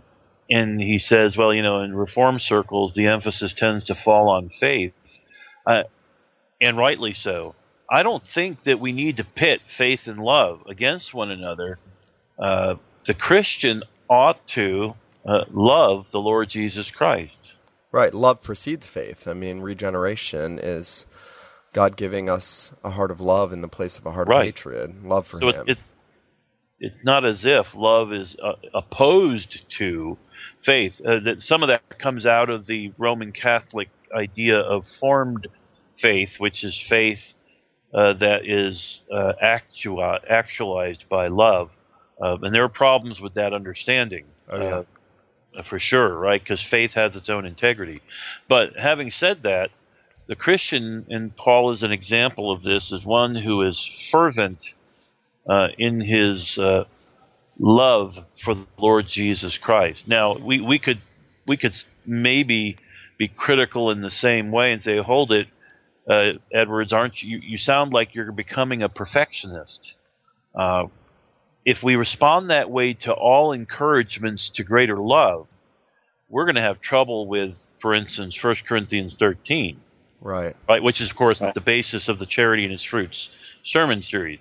and he says, well, you know, in reform circles, the emphasis tends to fall on faith, uh, and rightly so. I don't think that we need to pit faith and love against one another. Uh, the Christian ought to uh, love the Lord Jesus Christ. Right. Love precedes faith. I mean, regeneration is God giving us a heart of love in the place of a heart right. of hatred. Love for so Him. It, it's not as if love is uh, opposed to faith. Uh, that some of that comes out of the Roman Catholic idea of formed faith, which is faith uh, that is uh, actua- actualized by love. Uh, and there are problems with that understanding. Oh, yeah. Uh, for sure, right? Because faith has its own integrity. But having said that, the Christian, and Paul is an example of this, is one who is fervent uh, in his uh, love for the Lord Jesus Christ. Now, we, we could we could maybe be critical in the same way and say, hold it, uh, Edwards, aren't you? You sound like you're becoming a perfectionist. Uh, if we respond that way to all encouragements to greater love, we're going to have trouble with, for instance, 1 Corinthians 13, Right. right, which is, of course, the basis of the Charity and Its Fruits sermon series.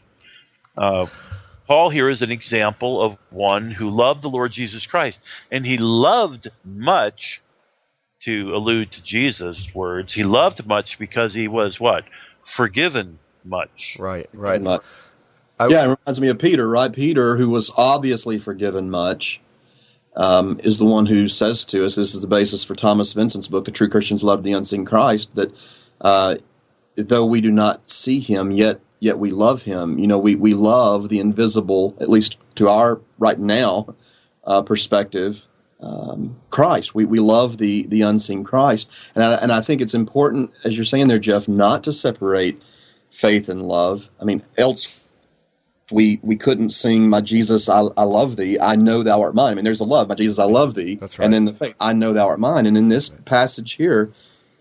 Uh, Paul here is an example of one who loved the Lord Jesus Christ, and he loved much. To allude to Jesus' words, he loved much because he was what forgiven much. Right. Right. Much. I- yeah, it reminds me of Peter, right? Peter, who was obviously forgiven much, um, is the one who says to us, this is the basis for Thomas Vincent's book, The True Christians Love the Unseen Christ, that uh, though we do not see him, yet yet we love him. You know, we, we love the invisible, at least to our right now uh, perspective, um, Christ. We, we love the, the unseen Christ. And I, and I think it's important, as you're saying there, Jeff, not to separate faith and love. I mean, else we we couldn't sing my jesus I, I love thee i know thou art mine i mean there's a love my jesus i love thee That's right. and then the faith i know thou art mine and in this passage here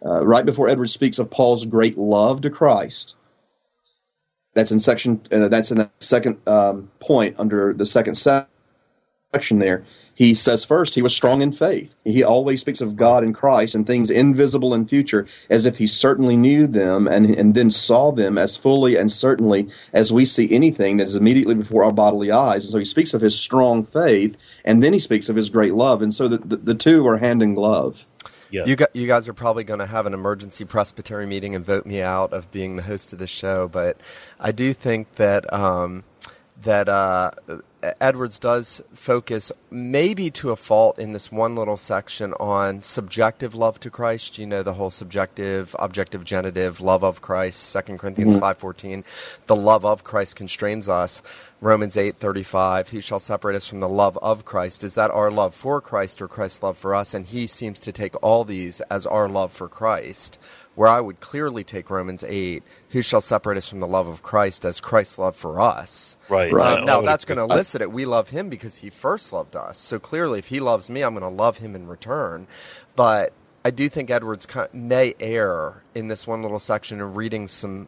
uh, right before edward speaks of paul's great love to christ that's in section uh, that's in the second um, point under the second section there. He says first he was strong in faith. He always speaks of god and christ and things invisible and future as if he certainly knew them and, and then saw them as fully and certainly as we see anything that is immediately before our bodily eyes. And so he speaks of his strong faith and then he speaks of his great love. And so the, the, the two are hand in glove Yeah. You, got, you guys are probably going to have an emergency presbytery meeting and vote me out of being the host of this show, but I do think that um, that uh, Edwards does focus, maybe to a fault, in this one little section on subjective love to Christ. You know the whole subjective, objective, genitive love of Christ. Second Corinthians mm-hmm. five fourteen, the love of Christ constrains us. Romans eight thirty five, who shall separate us from the love of Christ? Is that our love for Christ or Christ's love for us? And he seems to take all these as our love for Christ. Where I would clearly take Romans eight, who shall separate us from the love of Christ as Christ's love for us? Right. Right. I- I now that's going to elicit it. We love him because he first loved us. So clearly, if he loves me, I'm going to love him in return. But I do think Edwards may err in this one little section of reading some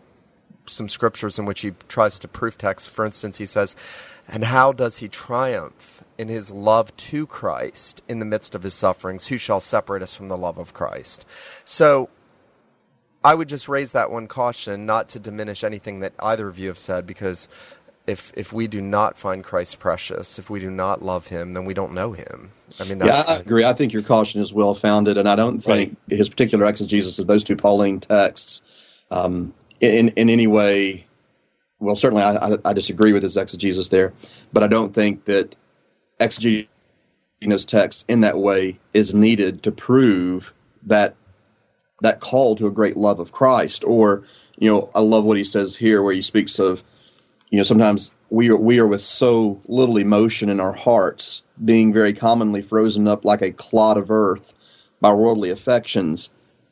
some scriptures in which he tries to proof text. For instance, he says, "And how does he triumph in his love to Christ in the midst of his sufferings? Who shall separate us from the love of Christ?" So I would just raise that one caution, not to diminish anything that either of you have said, because if if we do not find Christ precious, if we do not love Him, then we don't know Him. I mean, Yeah, I agree. I think your caution is well founded, and I don't think his particular exegesis of those two Pauline texts, um, in in any way, well, certainly I, I, I disagree with his exegesis there, but I don't think that exegeting those texts in that way is needed to prove that that call to a great love of Christ. Or, you know, I love what he says here, where he speaks of you know sometimes we are we are with so little emotion in our hearts being very commonly frozen up like a clod of earth by worldly affections.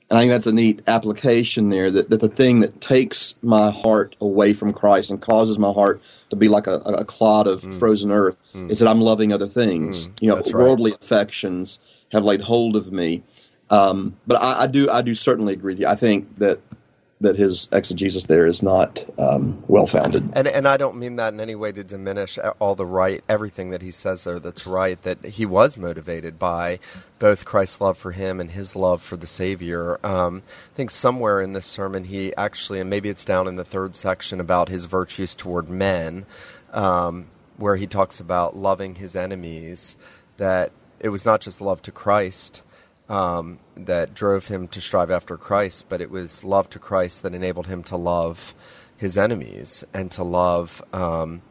And i think that's a neat application there that, that the thing that takes my heart away from christ and causes my heart to be like a, a clod of mm. frozen earth mm. is that i'm loving other things. Mm. You know That's right. worldly affections have laid hold of me. Um, but I, I do i do certainly agree with you. I think that that his exegesis there is not um, well founded And and I don't mean that in any way to diminish all the right everything that he says there that's right that he was motivated by both Christ's love for him and his love for the Savior. Um, I think somewhere in this sermon he actually and maybe it's down in the third section about his virtues toward men, um, where he talks about loving his enemies. That it was not just love to Christ um, that drove him to strive after Christ, but it was love to Christ that enabled him to love his enemies and to love um,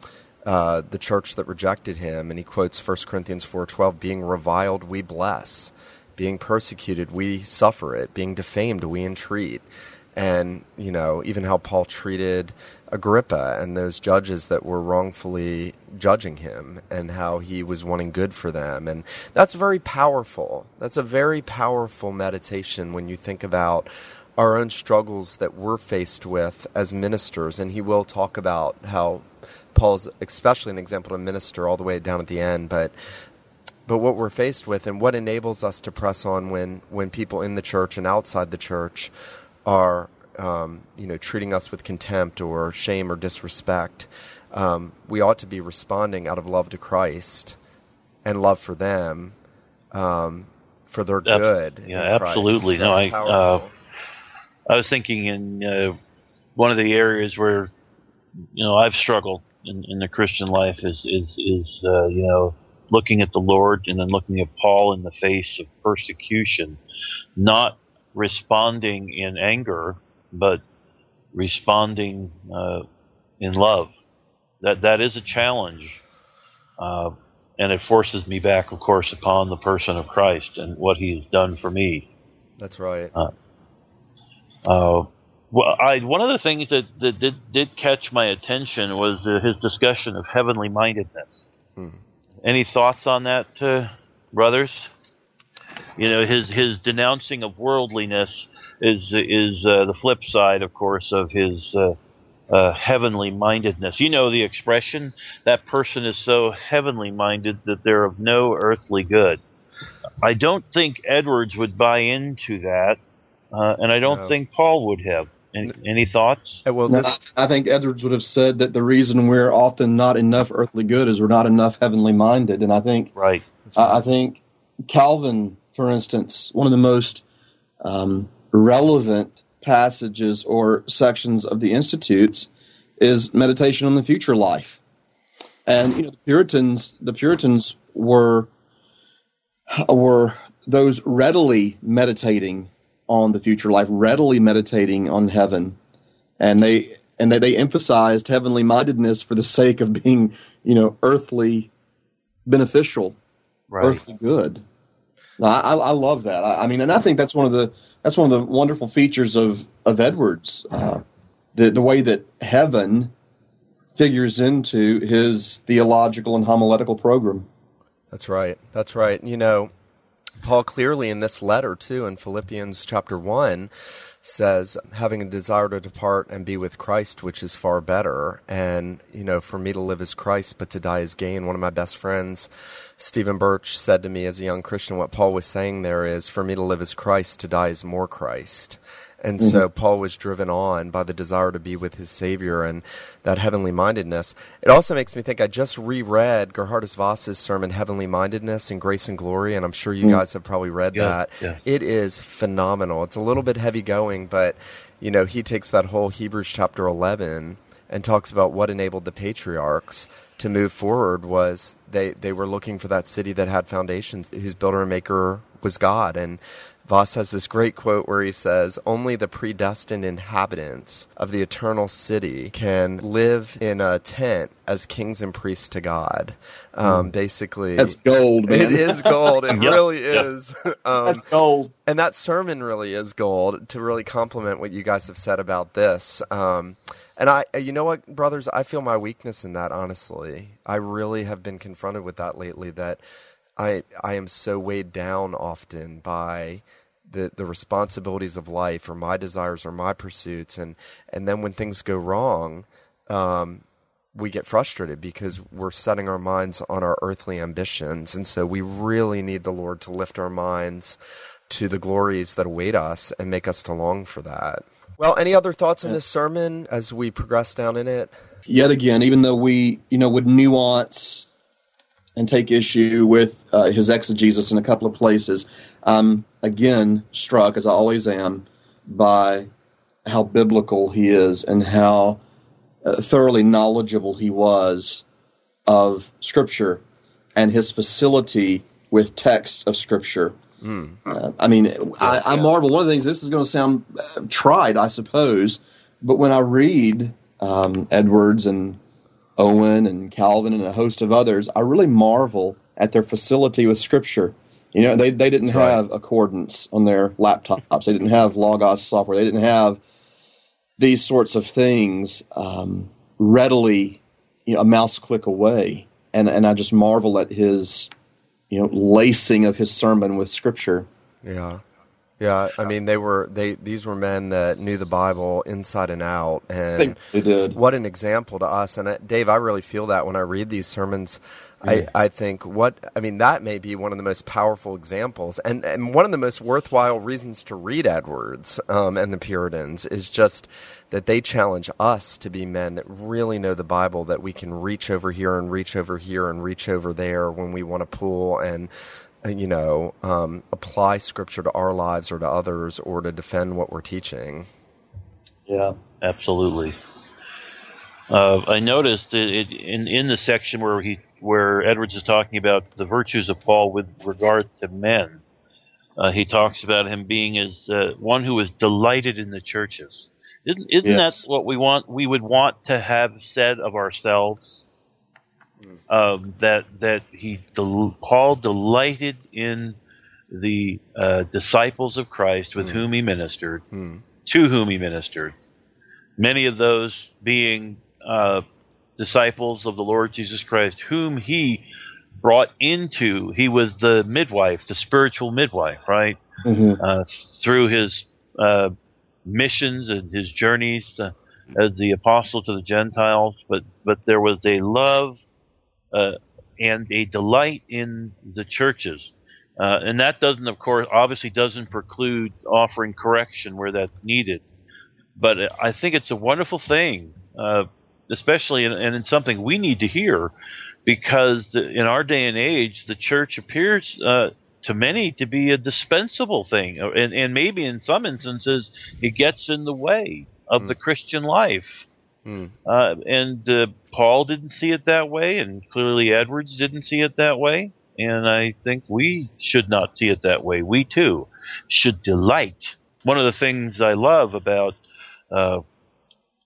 uh, the church that rejected him, and he quotes 1 Corinthians 4:12, "Being reviled, we bless; being persecuted, we suffer it; being defamed, we entreat." And you know, even how Paul treated Agrippa and those judges that were wrongfully judging him, and how he was wanting good for them, and that's very powerful. That's a very powerful meditation when you think about our own struggles that we're faced with as ministers, and he will talk about how Paul's especially an example to minister all the way down at the end, but but what we're faced with and what enables us to press on when when people in the church and outside the church are um, you know treating us with contempt or shame or disrespect, um, we ought to be responding out of love to Christ and love for them um, for their good. Yeah, absolutely. No, I uh, I was thinking in uh, one of the areas where you know I've struggled in, in the Christian life is is is uh, you know looking at the Lord and then looking at Paul in the face of persecution, not responding in anger, but responding uh, in love. That that is a challenge, uh, and it forces me back, of course, upon the person of Christ and what He has done for me. That's right. Uh, uh well, I one of the things that, that did did catch my attention was uh, his discussion of heavenly mindedness. Hmm. Any thoughts on that, uh, brothers? You know, his his denouncing of worldliness is is uh, the flip side, of course, of his uh, uh, heavenly mindedness. You know the expression that person is so heavenly minded that they're of no earthly good. I don't think Edwards would buy into that, uh, and I don't no. think Paul would have. Any, any thoughts? Well, this... I think Edwards would have said that the reason we're often not enough earthly good is we're not enough heavenly minded, and I think right. right. I, I, think Calvin, for instance, one of the most um, relevant passages or sections of the Institutes is meditation on the future life, and you know the Puritans. The Puritans were were those readily meditating on the future life, readily meditating on heaven, and they and they, they emphasized heavenly mindedness for the sake of being, you know, earthly beneficial, right. earthly good. I, I love that. I, I, mean, and I think that's one of the that's one of the wonderful features of of Edwards, uh, the the way that heaven figures into his theological and homiletical program. That's right. That's right. You know, Paul clearly in this letter, too, in Philippians chapter 1, says, having a desire to depart and be with Christ, which is far better. And, you know, for me to live as Christ, but to die as gain. One of my best friends, Stephen Birch, said to me as a young Christian, what Paul was saying there is, for me to live as Christ, to die as more Christ. And mm-hmm. so Paul was driven on by the desire to be with his Savior and that heavenly mindedness. It also makes me think I just reread Geerhardus Vos's sermon, Heavenly Mindedness and Grace and Glory, and I'm sure you mm-hmm. guys have probably read yeah, that. Yeah. It is phenomenal. It's a little bit heavy going, but you know, he takes that whole Hebrews chapter 11 and talks about what enabled the patriarchs to move forward was they, they were looking for that city that had foundations, whose builder and maker was God. And Vos has this great quote where he says, Only the predestined inhabitants of the eternal city can live in a tent as kings and priests to God. Um, mm. Basically, that's gold, man. It is gold. It <laughs> yep, really yep. is. <laughs> Um, that's gold. And that sermon really is gold to really complement what you guys have said about this. Um, and I, you know what, brothers, I feel my weakness in that, honestly. I really have been confronted with that lately that I, I am so weighed down often by the the responsibilities of life or my desires or my pursuits. And and then when things go wrong um, we get frustrated because we're setting our minds on our earthly ambitions. And so we really need the lord to lift our minds to the glories that await us and make us to long for that. Well any other thoughts on this sermon as we progress down in it? Yet again even though we you know would nuance and take issue with uh, his exegesis in a couple of places I'm again struck, as I always am, by how biblical he is and how uh, thoroughly knowledgeable he was of Scripture and his facility with texts of Scripture. Mm. Uh, I mean, I, I, marvel. One of the things, this is going to sound uh, tried, I suppose, but when I read um, Edwards and Owen and Calvin and a host of others, I really marvel at their facility with Scripture. You know, they, they didn't That's right. have accordance on their laptops. They didn't have Logos software. They didn't have these sorts of things um, readily, you know, a mouse click away. And and I just marvel at his, you know, lacing of his sermon with Scripture. Yeah. Yeah, I mean they were they these were men that knew the Bible inside and out and They did. what an example to us and uh, Dave I really feel that when I read these sermons I, I think what I mean that may be one of the most powerful examples and, and one of the most worthwhile reasons to read Edwards um, and the Puritans is just that they challenge us to be men that really know the Bible that we can reach over here and reach over here and reach over there when we want to pull and uh, you know um, apply scripture to our lives or to others or to defend what we're teaching Yeah. Absolutely. Uh, I noticed it, it, in in the section where he where Edwards is talking about the virtues of Paul with regard to men. Uh, he talks about him being as uh, one who is delighted in the churches. Isn't, isn't Yes. that what we want? We would want to have said of ourselves um, that that he del- Paul delighted in the uh, disciples of Christ with whom he ministered, Hmm. to whom he ministered. Many of those being uh, disciples of the Lord Jesus Christ, whom he brought into. He was the midwife, the spiritual midwife, right? hmm uh, through his uh, missions and his journeys uh, as the apostle to the Gentiles, but but there was a love uh, and a delight in the churches, uh, and that doesn't, of course, obviously doesn't preclude offering correction where that's needed. But I think it's a wonderful thing, uh, especially in, and in something we need to hear, because the, in our day and age, the church appears uh, to many to be a dispensable thing, and, and maybe in some instances it gets in the way of the Christian life. Hmm. Uh, and uh, Paul didn't see it that way, and clearly Edwards didn't see it that way. And I think we should not see it that way. We too should delight. One of the things I love about uh,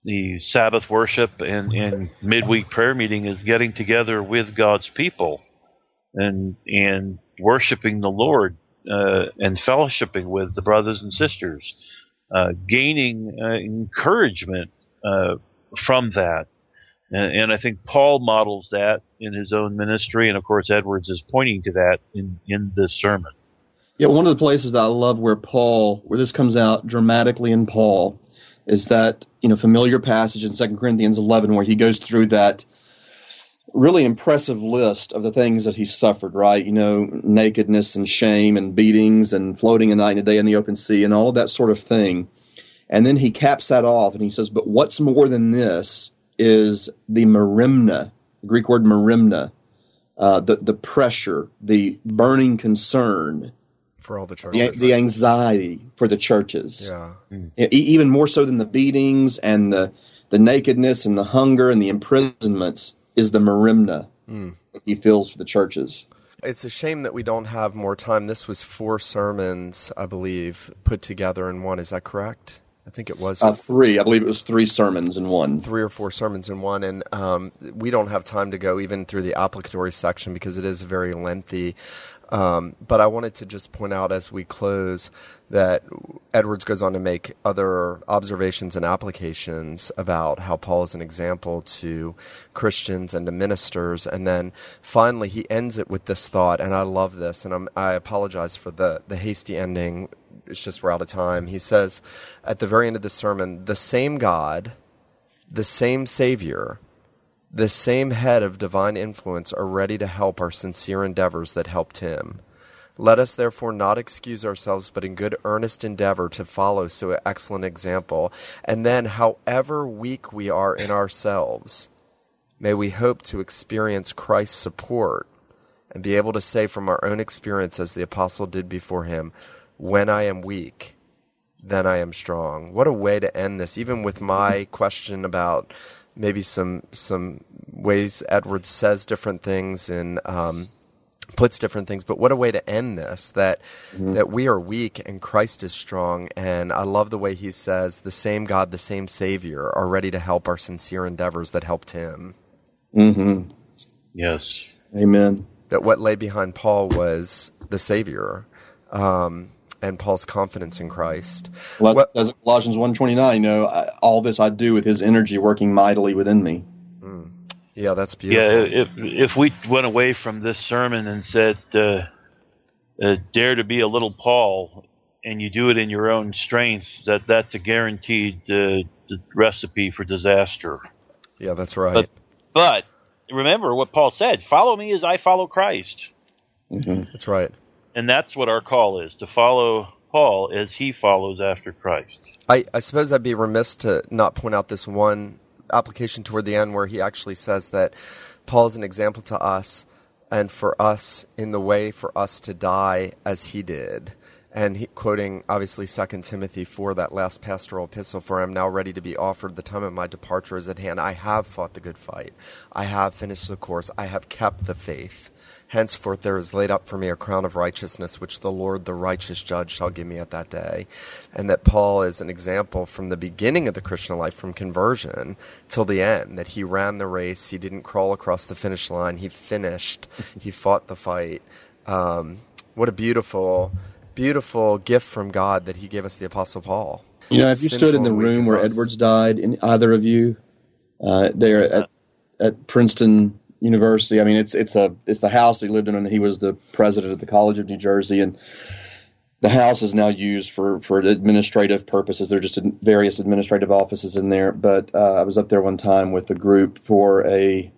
the Sabbath worship and, and midweek prayer meeting is getting together with God's people and and worshiping the Lord uh, and fellowshipping with the brothers and sisters, uh, gaining uh, encouragement uh, from that. And, and I think Paul models that in his own ministry, and of course Edwards is pointing to that in in this sermon. Yeah, one of the places that I love where Paul, where this comes out dramatically in Paul, is that you know familiar passage in Second Corinthians eleven where he goes through that really impressive list of the things that he suffered. Right, you know, nakedness and shame and beatings and floating a night and a day in the open sea and all of that sort of thing. And then he caps that off and he says, "But what's more than this is the merimna, the Greek word merimna, uh, the the pressure, the burning concern." For all the the, churches the anxiety for the churches, yeah E- even more so than the beatings and the the nakedness and the hunger and the imprisonments, is the merimna that he feels for the churches. It's a shame that we don't have more time. This was four sermons, I believe, put together in one. Is that correct? I think it was Uh, three, I believe it was three sermons in one. three or four sermons in one, and um, we don't have time to go even through the applicatory section because it is very lengthy. Um, but I wanted to just point out as we close that Edwards goes on to make other observations and applications about how Paul is an example to Christians and to ministers. And then finally, he ends it with this thought, and I love this, and I'm, I apologize for the, the hasty ending. It's just we're out of time. He says at the very end of the sermon, the same God, the same Savior, the same head of divine influence are ready to help our sincere endeavors that helped him. Let us therefore not excuse ourselves, but in good earnest endeavor to follow so excellent example. And then, however weak we are in ourselves, may we hope to experience Christ's support and be able to say from our own experience, as the apostle did before him, when I am weak, then I am strong. What a way to end this, even with my question about maybe some some ways Edwards says different things and um, puts different things. But what a way to end this that that we are weak and Christ is strong. And I love the way he says the same God, the same Savior are ready to help our sincere endeavors that helped him. Mm-hmm. Yes. Amen. That what lay behind Paul was the Savior. Um, and Paul's confidence in Christ. Well, well as Colossians 1.29, you know, I, all this I do with his energy working mightily within me. Mm. Yeah, that's beautiful. Yeah, if if we went away from this sermon and said, uh, uh, "Dare to be a little Paul," and you do it in your own strength, that that's a guaranteed uh, recipe for disaster. Yeah, that's right. But, but, remember what Paul said: "Follow me as I follow Christ." Mm-hmm. That's right. And that's what our call is: to follow Paul as he follows after Christ. I, I suppose I'd be remiss to not point out this one application toward the end where he actually says that Paul is an example to us and for us in the way for us to die as he did and he, quoting obviously Second Timothy for that last pastoral epistle, for I am now ready to be offered. The time of my departure is at hand. I have fought the good fight. I have finished the course. I have kept the faith. Henceforth there is laid up for me a crown of righteousness, which the Lord, the righteous judge, shall give me at that day. And that Paul is an example from the beginning of the Christian life, from conversion till the end, that he ran the race. He didn't crawl across the finish line. He finished. <laughs> he fought the fight. Um, what a beautiful beautiful gift from God that He gave us the Apostle Paul. You know, if you stood in the room where Edwards died, in either of you, uh, there at at Princeton University. I mean, it's it's a it's the house he lived in, and he was the president of the College of New Jersey, and the house is now used for for administrative purposes. There are just various administrative offices in there. But uh, I was up there one time with a group for a,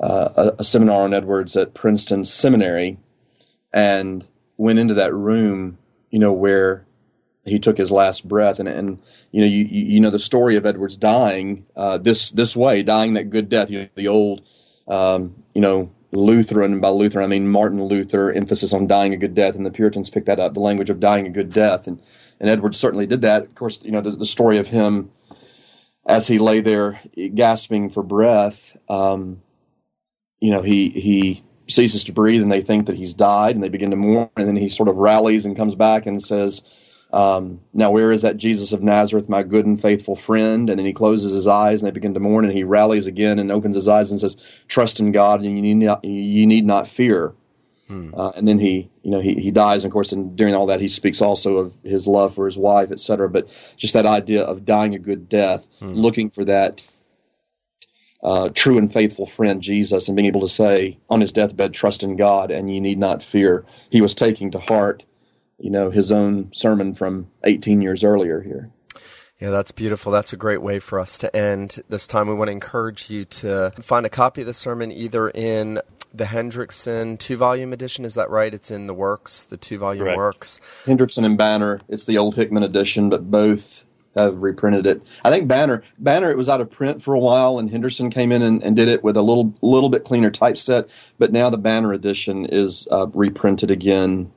uh, a a seminar on Edwards at Princeton Seminary, and went into that room, you know, where he took his last breath, and and you know, you you know the story of Edwards dying uh, this this way, dying that good death. You know, the old, um, you know, Lutheran. By Lutheran, I mean Martin Luther. Emphasis on dying a good death, and the Puritans picked that up, the language of dying a good death, and and Edwards certainly did that. Of course, you know the, the story of him as he lay there gasping for breath. Um, you know, he he ceases to breathe and they think that he's died and they begin to mourn and then he sort of rallies and comes back and says um, now where is that jesus of nazareth my good and faithful friend and then he closes his eyes and they begin to mourn and he rallies again and opens his eyes and says trust in god and you need not, you need not fear hmm. uh, and then he you know he, he dies and of course and during all that he speaks also of his love for his wife etc but just that idea of dying a good death hmm. looking for that uh, true and faithful friend Jesus and being able to say on his deathbed, trust in God and ye need not fear. He was taking to heart, you know, his own sermon from 18 years earlier here. Yeah, that's beautiful. That's a great way for us to end this time. We want to encourage you to find a copy of the sermon either in the Hendrickson two volume edition. Is that right? It's in the works, the two volume works. Hendrickson and Banner. It's the old Hickman edition, but both have reprinted it. I think Banner Banner it was out of print for a while, and Hendrickson came in and, and did it with a little little bit cleaner typeset. But now the Banner edition is uh, reprinted again.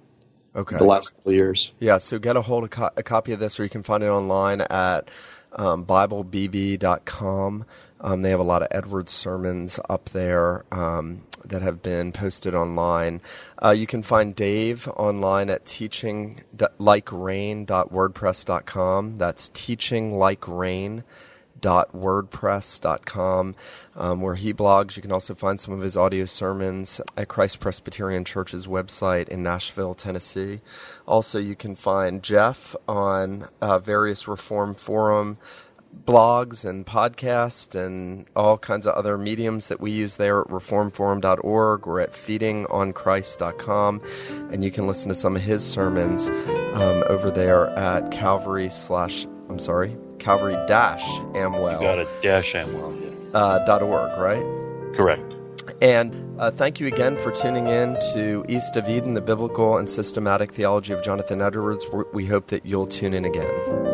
Okay. The last couple of years. Yeah. So get a hold of co- a copy of this, or you can find it online at um, BibleBB.com. Um, they have a lot of Edwards sermons up there um, that have been posted online. Uh, you can find Dave online at teachinglikerain.wordpress.com. That's teachinglikerain.wordpress.com, um, where he blogs. You can also find some of his audio sermons at Christ Presbyterian Church's website in Nashville, Tennessee. Also, you can find Jeff on uh, various Reformed Forum blogs and podcasts and all kinds of other mediums that we use there at reformedforum.org or at feedingonchrist.com. And you can listen to some of his sermons um, over there at Calvary slash, I'm sorry, Calvary dash Amwell. You got it, dash Amwell, yeah. Uh, dot org, right? Correct. And uh, thank you again for tuning in to East of Eden, the biblical and systematic theology of Jonathan Edwards. We hope that you'll tune in again.